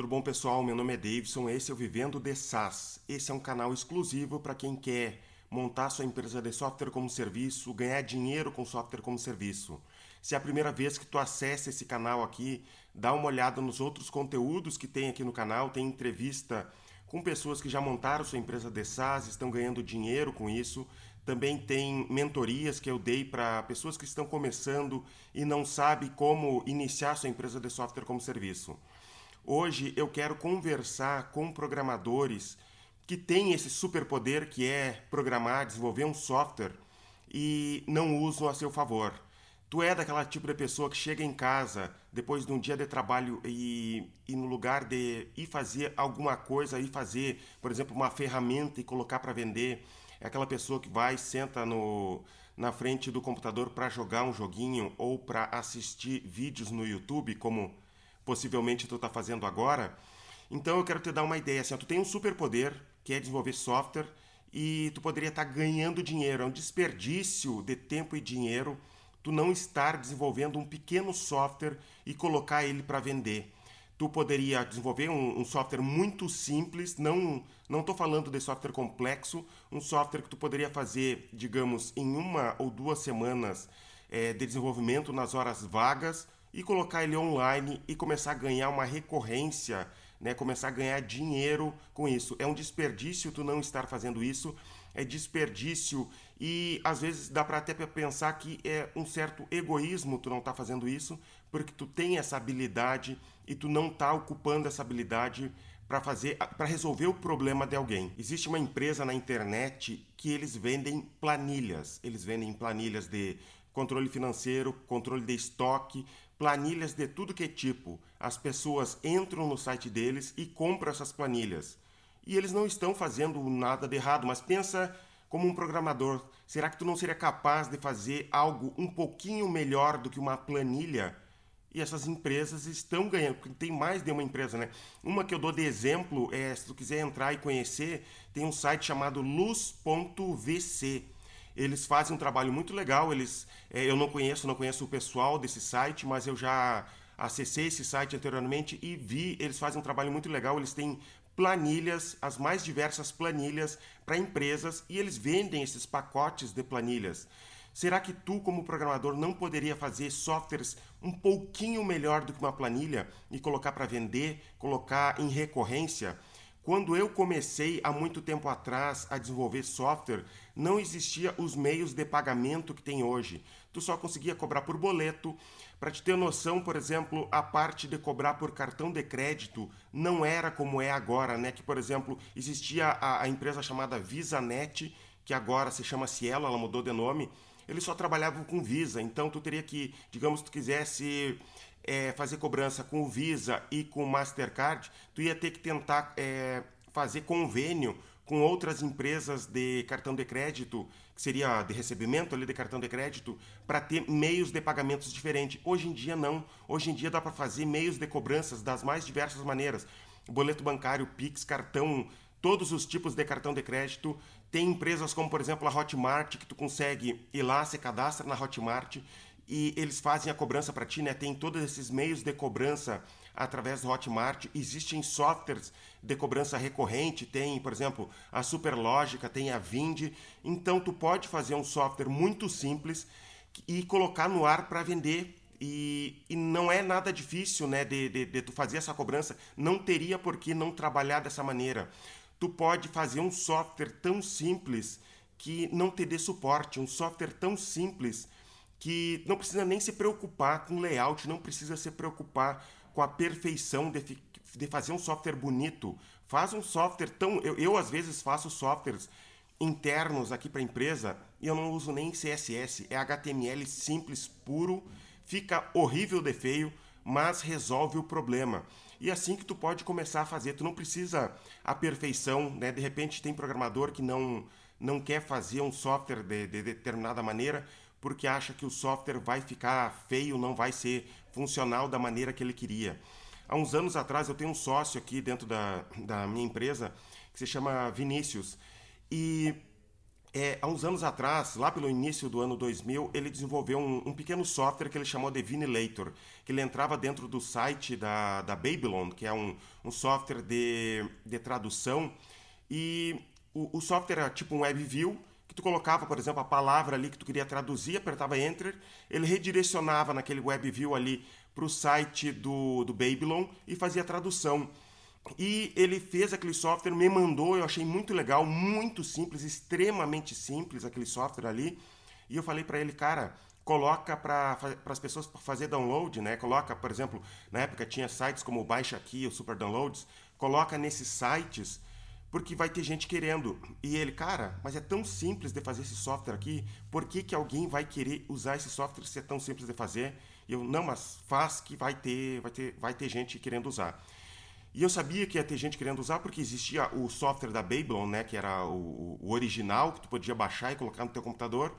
Tudo bom, pessoal? Meu nome é Davidson, esse é o Vivendo de SaaS. Esse é um canal exclusivo para quem quer montar sua empresa de software como serviço, ganhar dinheiro com software como serviço. Se é a primeira vez que tu acessa esse canal aqui, dá uma olhada nos outros conteúdos que tem aqui no canal, tem entrevista com pessoas que já montaram sua empresa de SaaS, estão ganhando dinheiro com isso. Também tem mentorias que eu dei para pessoas que estão começando e não sabem como iniciar sua empresa de software como serviço. Hoje eu quero conversar com programadores que têm esse superpoder que é programar, desenvolver um software e não usam a seu favor. Tu é daquela tipo de pessoa que chega em casa depois de um dia de trabalho e, e no lugar de ir fazer alguma coisa, ir fazer, por exemplo, uma ferramenta e colocar para vender, é aquela pessoa que vai, senta no, na frente do computador para jogar um joguinho ou para assistir vídeos no YouTube, como possivelmente tu está fazendo agora. Então eu quero te dar uma ideia. Assim, ó, tu tem um superpoder que é desenvolver software e tu poderia estar tá ganhando dinheiro. É um desperdício de tempo e dinheiro tu não estar desenvolvendo um pequeno software e colocar ele para vender. Tu poderia desenvolver um, um, software muito simples, não não estou falando de software complexo, um software que tu poderia fazer, digamos, em uma ou duas semanas é, de desenvolvimento nas horas vagas e colocar ele online e começar a ganhar uma recorrência, né? começar a ganhar dinheiro com isso. É um desperdício tu não estar fazendo isso é desperdício e às vezes dá para até pensar que é um certo egoísmo tu não tá fazendo isso, porque tu tem essa habilidade e tu não tá ocupando essa habilidade para fazer para resolver o problema de alguém. Existe uma empresa na internet que eles vendem planilhas. Eles vendem planilhas de controle financeiro, controle de estoque, planilhas de tudo que é tipo. As pessoas entram no site deles e compram essas planilhas e eles não estão fazendo nada de errado, mas pensa como um programador, será que tu não seria capaz de fazer algo um pouquinho melhor do que uma planilha? E essas empresas estão ganhando, porque tem mais de uma empresa, né? Uma que eu dou de exemplo é, se tu quiser entrar e conhecer, tem um site chamado luz.vc. Eles fazem um trabalho muito legal, eles é, eu não conheço, não conheço o pessoal desse site, mas eu já acessei esse site anteriormente e vi, eles fazem um trabalho muito legal, eles têm planilhas, as mais diversas planilhas para empresas e eles vendem esses pacotes de planilhas. Será que tu, como programador, não poderia fazer softwares um pouquinho melhor do que uma planilha e colocar para vender, colocar em recorrência? Quando eu comecei há muito tempo atrás a desenvolver software, não existia os meios de pagamento que tem hoje. Tu só conseguia cobrar por boleto. Para te ter noção, por exemplo, a parte de cobrar por cartão de crédito não era como é agora, né? Que, por exemplo, existia a, a empresa chamada VisaNet, que agora se chama Cielo, ela mudou de nome. Eles só trabalhavam com Visa, então tu teria que, digamos, tu quisesse é, fazer cobrança com o Visa e com o Mastercard, tu ia ter que tentar é, fazer convênio com outras empresas de cartão de crédito, que seria de recebimento ali de cartão de crédito, para ter meios de pagamentos diferentes. Hoje em dia não. Hoje em dia dá para fazer meios de cobranças das mais diversas maneiras. Boleto bancário, Pix, cartão, todos os tipos de cartão de crédito. Tem empresas como, por exemplo, a Hotmart, que tu consegue ir lá, se cadastra na Hotmart e eles fazem a cobrança para ti, né? Tem todos esses meios de cobrança através do Hotmart. Existem softwares de cobrança recorrente, tem, por exemplo, a Superlógica, tem a Vind. Então tu pode fazer um software muito simples e colocar no ar para vender e, e, não é nada difícil né, de, de, de, tu fazer essa cobrança. Não teria por que não trabalhar dessa maneira. Tu pode fazer um software tão simples que não te dê suporte, um software tão simples que não precisa nem se preocupar com layout, não precisa se preocupar com a perfeição de, de fazer um software bonito. Faz um software tão. Eu, eu às vezes faço softwares internos aqui para a empresa e eu não uso nem CSS, é HTML simples, puro, fica horrível de feio, mas resolve o problema. E assim que tu pode começar a fazer, tu não precisa a perfeição, né? De repente tem programador que não não quer fazer um software de, de determinada maneira, porque acha que o software vai ficar feio, não vai ser funcional da maneira que ele queria. Há uns anos atrás eu tenho um sócio aqui dentro da, da minha empresa que se chama Vinícius e é, há uns anos atrás, lá pelo início do ano 2000, ele desenvolveu um, um, pequeno software que ele chamou de Vinilator, que ele entrava dentro do site da, da Babylon, que é um, um software de, de tradução, e o, o software era tipo um WebView, que tu colocava, por exemplo, a palavra ali que tu queria traduzir, apertava Enter, ele redirecionava naquele WebView ali para o site do, do Babylon e fazia a tradução. E ele fez aquele software, me mandou, eu achei muito legal, muito simples, extremamente simples aquele software ali. E eu falei para ele, cara, coloca para as pessoas fazer download, né? Coloca, por exemplo, na época tinha sites como o Baixa Aqui, o Super Downloads, coloca nesses sites porque vai ter gente querendo. E ele, cara, mas é tão simples de fazer esse software aqui, por que, que alguém vai querer usar esse software se é tão simples de fazer? E eu, não, mas faz que vai ter, vai ter, vai ter gente querendo usar. E eu sabia que ia ter gente querendo usar porque existia o software da Babylon, né, que era o, o original, que tu podia baixar e colocar no teu computador,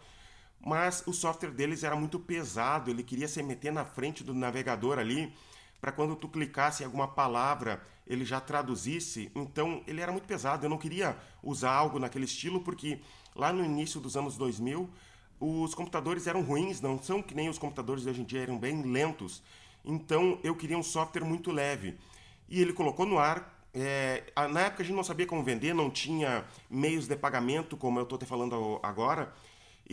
mas o software deles era muito pesado, ele queria se meter na frente do navegador ali, para quando tu clicasse em alguma palavra, ele já traduzisse. Então, ele era muito pesado. Eu não queria usar algo naquele estilo porque lá no início dos anos 2000, os computadores eram ruins, não são que nem os computadores de hoje em dia, eram bem lentos. Então, eu queria um software muito leve e ele colocou no ar. É, na época a gente não sabia como vender, não tinha meios de pagamento, como eu estou te falando agora,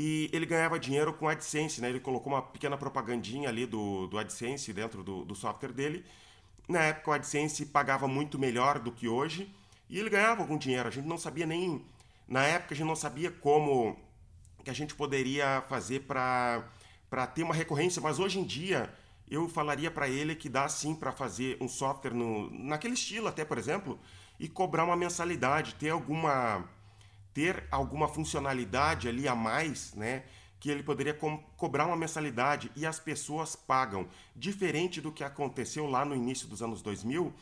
e ele ganhava dinheiro com AdSense, né? Ele colocou uma pequena propagandinha ali do, do AdSense dentro do, do software dele. Na época o AdSense pagava muito melhor do que hoje e ele ganhava algum dinheiro. A gente não sabia nem. Na época a gente não sabia como que a gente poderia fazer para ter uma recorrência, mas hoje em dia eu falaria para ele que dá sim para fazer um software no, naquele estilo até, por exemplo, e cobrar uma mensalidade, ter alguma ter alguma funcionalidade ali a mais, né? Que ele poderia co cobrar uma mensalidade e as pessoas pagam. Diferente do que aconteceu lá no início dos anos 2000,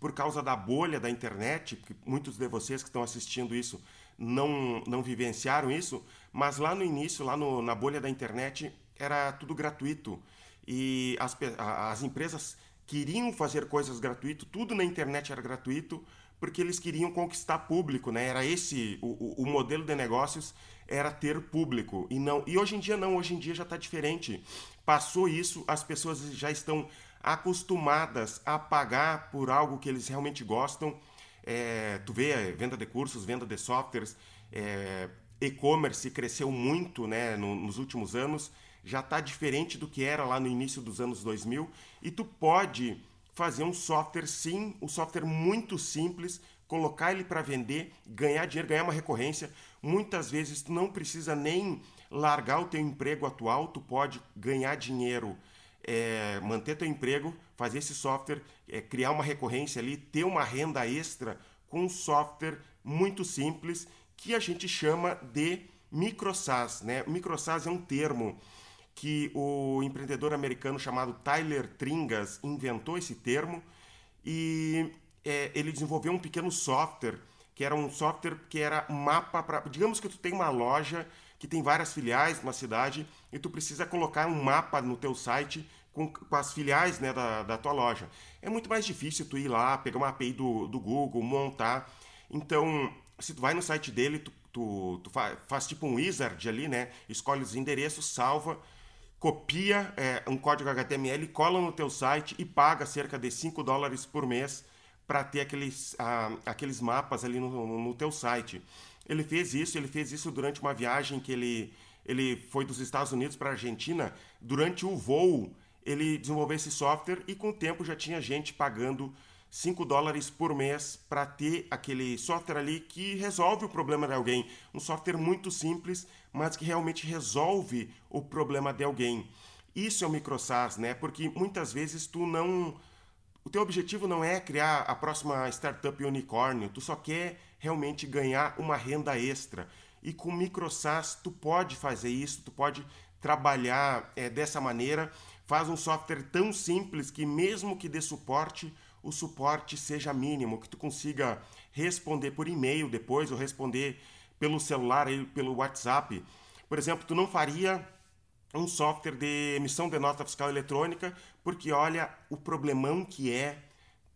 por causa da bolha da internet, que muitos de vocês que estão assistindo isso não, não vivenciaram isso, mas lá no início, lá no, na bolha da internet, era tudo gratuito e as, as empresas queriam fazer coisas gratuito, tudo na internet era gratuito, porque eles queriam conquistar público, né? Era esse o, o, modelo de negócios era ter público e não. E hoje em dia não, hoje em dia já está diferente. Passou isso, as pessoas já estão acostumadas a pagar por algo que eles realmente gostam. É, tu vê é, venda de cursos, venda de softwares, é, e-commerce cresceu muito, né, no, nos últimos anos já está diferente do que era lá no início dos anos 2000 e tu pode fazer um software sim, um software muito simples, colocar ele para vender, ganhar dinheiro, ganhar uma recorrência. Muitas vezes tu não precisa nem largar o teu emprego atual, tu pode ganhar dinheiro, é, manter teu emprego, fazer esse software, é, criar uma recorrência ali, ter uma renda extra com um software muito simples que a gente chama de microsas, né? Microsas é um termo que o empreendedor americano chamado Tyler Tringas inventou esse termo e é, ele desenvolveu um pequeno software que era um software que era mapa para digamos que tu tem uma loja que tem várias filiais na cidade e tu precisa colocar um mapa no teu site com, com as filiais né, da, da tua loja. É muito mais difícil tu ir lá pegar uma API do, do Google montar. Então se tu vai no site dele tu, tu, tu faz, faz tipo um wizard ali né? Escolhe os endereços salva copia é, um código HTML, cola no teu site e paga cerca de 5 dólares por mês para ter aqueles, ah, aqueles mapas ali no, no teu site. Ele fez isso, ele fez isso durante uma viagem que ele, ele foi dos Estados Unidos para a Argentina. Durante o voo, ele desenvolveu esse software e com o tempo já tinha gente pagando 5 dólares por mês para ter aquele software ali que resolve o problema de alguém. Um software muito simples, mas que realmente resolve o problema de alguém. Isso é o microsas, né? Porque muitas vezes tu não o teu objetivo não é criar a próxima startup unicórnio, tu só quer realmente ganhar uma renda extra. E com microsas tu pode fazer isso, tu pode trabalhar é, dessa maneira. Faz um software tão simples que mesmo que dê suporte, o suporte seja mínimo, que tu consiga responder por e-mail depois ou responder pelo celular, pelo WhatsApp. Por exemplo, tu não faria um software de emissão de nota fiscal eletrônica, porque olha o problemão que é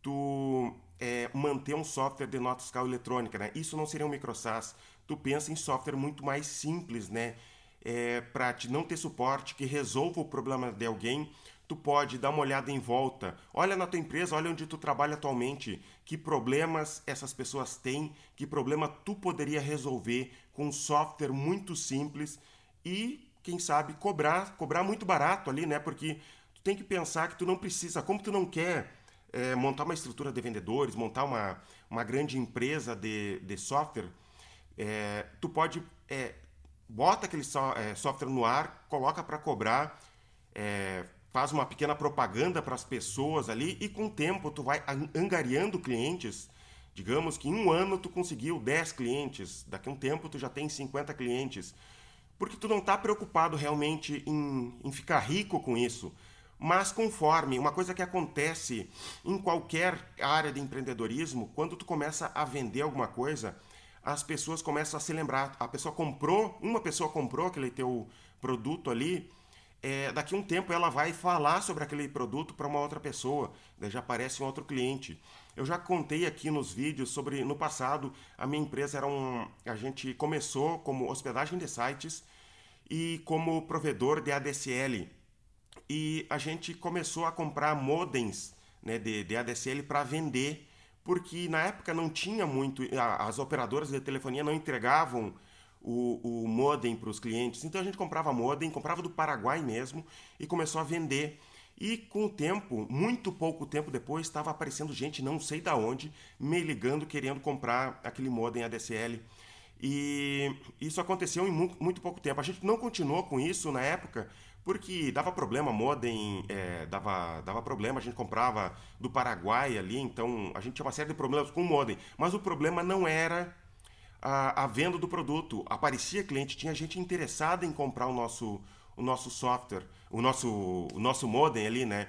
tu é, manter um software de nota fiscal eletrônica, né? Isso não seria um micro SaaS. Tu pensa em software muito mais simples, né? É, para te não ter suporte que resolva o problema de alguém, tu pode dar uma olhada em volta. Olha na tua empresa, olha onde tu trabalha atualmente, que problemas essas pessoas têm, que problema tu poderia resolver com um software muito simples e, quem sabe, cobrar, cobrar muito barato ali, né? Porque tu tem que pensar que tu não precisa, como tu não quer é, montar uma estrutura de vendedores, montar uma, uma grande empresa de, de software, é, tu pode é, bota aquele so, é, software no ar, coloca para cobrar, é, faz uma pequena propaganda para as pessoas ali e com o tempo tu vai angariando clientes. Digamos que em um ano tu conseguiu 10 clientes, daqui a um tempo tu já tem 50 clientes. Porque tu não está preocupado realmente em, em ficar rico com isso. Mas conforme, uma coisa que acontece em qualquer área de empreendedorismo, quando tu começa a vender alguma coisa, as pessoas começam a se lembrar. A pessoa comprou, uma pessoa comprou aquele teu produto ali, é, daqui a um tempo ela vai falar sobre aquele produto para uma outra pessoa, daí já aparece um outro cliente. Eu já contei aqui nos vídeos sobre, no passado, a minha empresa era um. A gente começou como hospedagem de sites e como provedor de ADSL e a gente começou a comprar modems né, de, de ADSL para vender, porque na época não tinha muito, as operadoras de telefonia não entregavam o, o modem para os clientes, então a gente comprava modem, comprava do Paraguai mesmo e começou a vender. E com o tempo, muito pouco tempo depois, estava aparecendo gente, não sei da onde, me ligando, querendo comprar aquele modem ADSL. E isso aconteceu em muito pouco tempo. A gente não continuou com isso na época, porque dava problema, modem é, dava, dava problema, a gente comprava do Paraguai ali, então a gente tinha uma série de problemas com o modem. Mas o problema não era a, a venda do produto. Aparecia cliente, tinha gente interessada em comprar o nosso, o nosso software, o nosso, o nosso modem ali, né?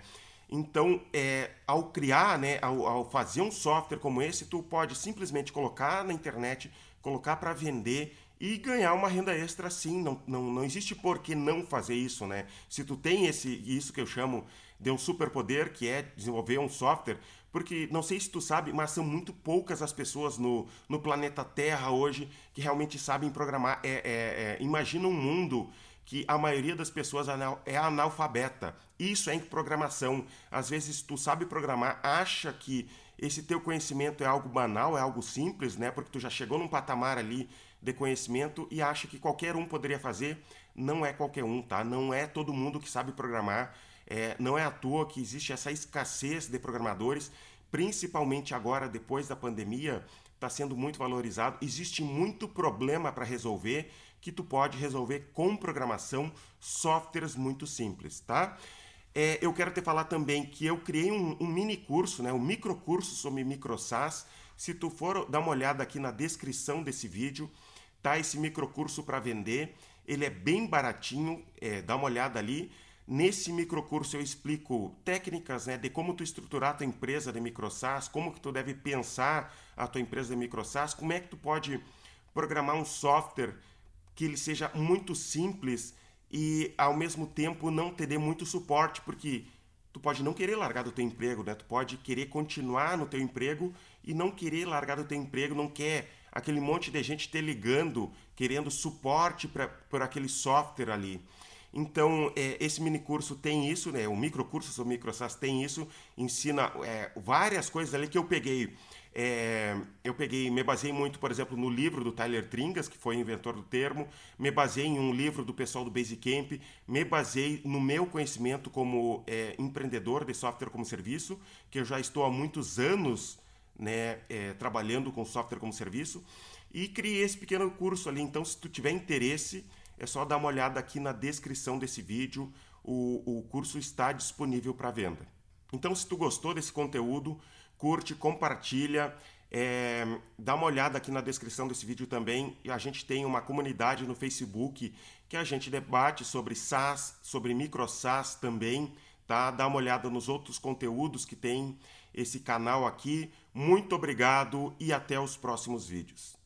Então, é, ao criar, né, ao, ao fazer um software como esse, tu pode simplesmente colocar na internet, colocar para vender e ganhar uma renda extra sim. Não, não, não existe por que não fazer isso, né? Se tu tem esse isso que eu chamo de um superpoder, que é desenvolver um software, porque não sei se tu sabe, mas são muito poucas as pessoas no, no planeta Terra hoje que realmente sabem programar. É, é, é, imagina um mundo que a maioria das pessoas é analfabeta. Isso é em programação. Às vezes tu sabe programar, acha que esse teu conhecimento é algo banal, é algo simples, né? Porque tu já chegou num patamar ali de conhecimento e acha que qualquer um poderia fazer. Não é qualquer um, tá? Não é todo mundo que sabe programar. É, não é à toa que existe essa escassez de programadores, principalmente agora, depois da pandemia, está sendo muito valorizado. Existe muito problema para resolver que tu pode resolver com programação, softwares muito simples, tá? É, eu quero te falar também que eu criei um, um mini curso, né, um micro curso sobre micro SaaS. Se tu for dar uma olhada aqui na descrição desse vídeo, tá esse micro curso para vender. Ele é bem baratinho, é, dá uma olhada ali. Nesse microcurso eu explico técnicas né, de como tu estruturar a tua empresa de microsas, como que tu deve pensar a tua empresa de microsas, como é que tu pode programar um software que ele seja muito simples e ao mesmo tempo não te dê muito suporte, porque tu pode não querer largar do teu emprego, né? Tu pode querer continuar no teu emprego e não querer largar do teu emprego, não quer aquele monte de gente te ligando, querendo suporte para aquele software ali. Então, é, esse mini curso tem isso, né? O microcurso sobre microsas tem isso, ensina é, várias coisas ali que eu peguei. É, eu peguei, me baseei muito, por exemplo, no livro do Tyler Tringas, que foi o inventor do termo, me baseei em um livro do pessoal do Basecamp, me baseei no meu conhecimento como é, empreendedor de software como serviço, que eu já estou há muitos anos né, é, trabalhando com software como serviço, e criei esse pequeno curso ali. Então, se tu tiver interesse, é só dar uma olhada aqui na descrição desse vídeo, o, o curso está disponível para venda. Então, se tu gostou desse conteúdo, curte, compartilha, é, dá uma olhada aqui na descrição desse vídeo também. A gente tem uma comunidade no Facebook que a gente debate sobre SaaS, sobre micro SaaS também, tá? Dá uma olhada nos outros conteúdos que tem esse canal aqui. Muito obrigado e até os próximos vídeos.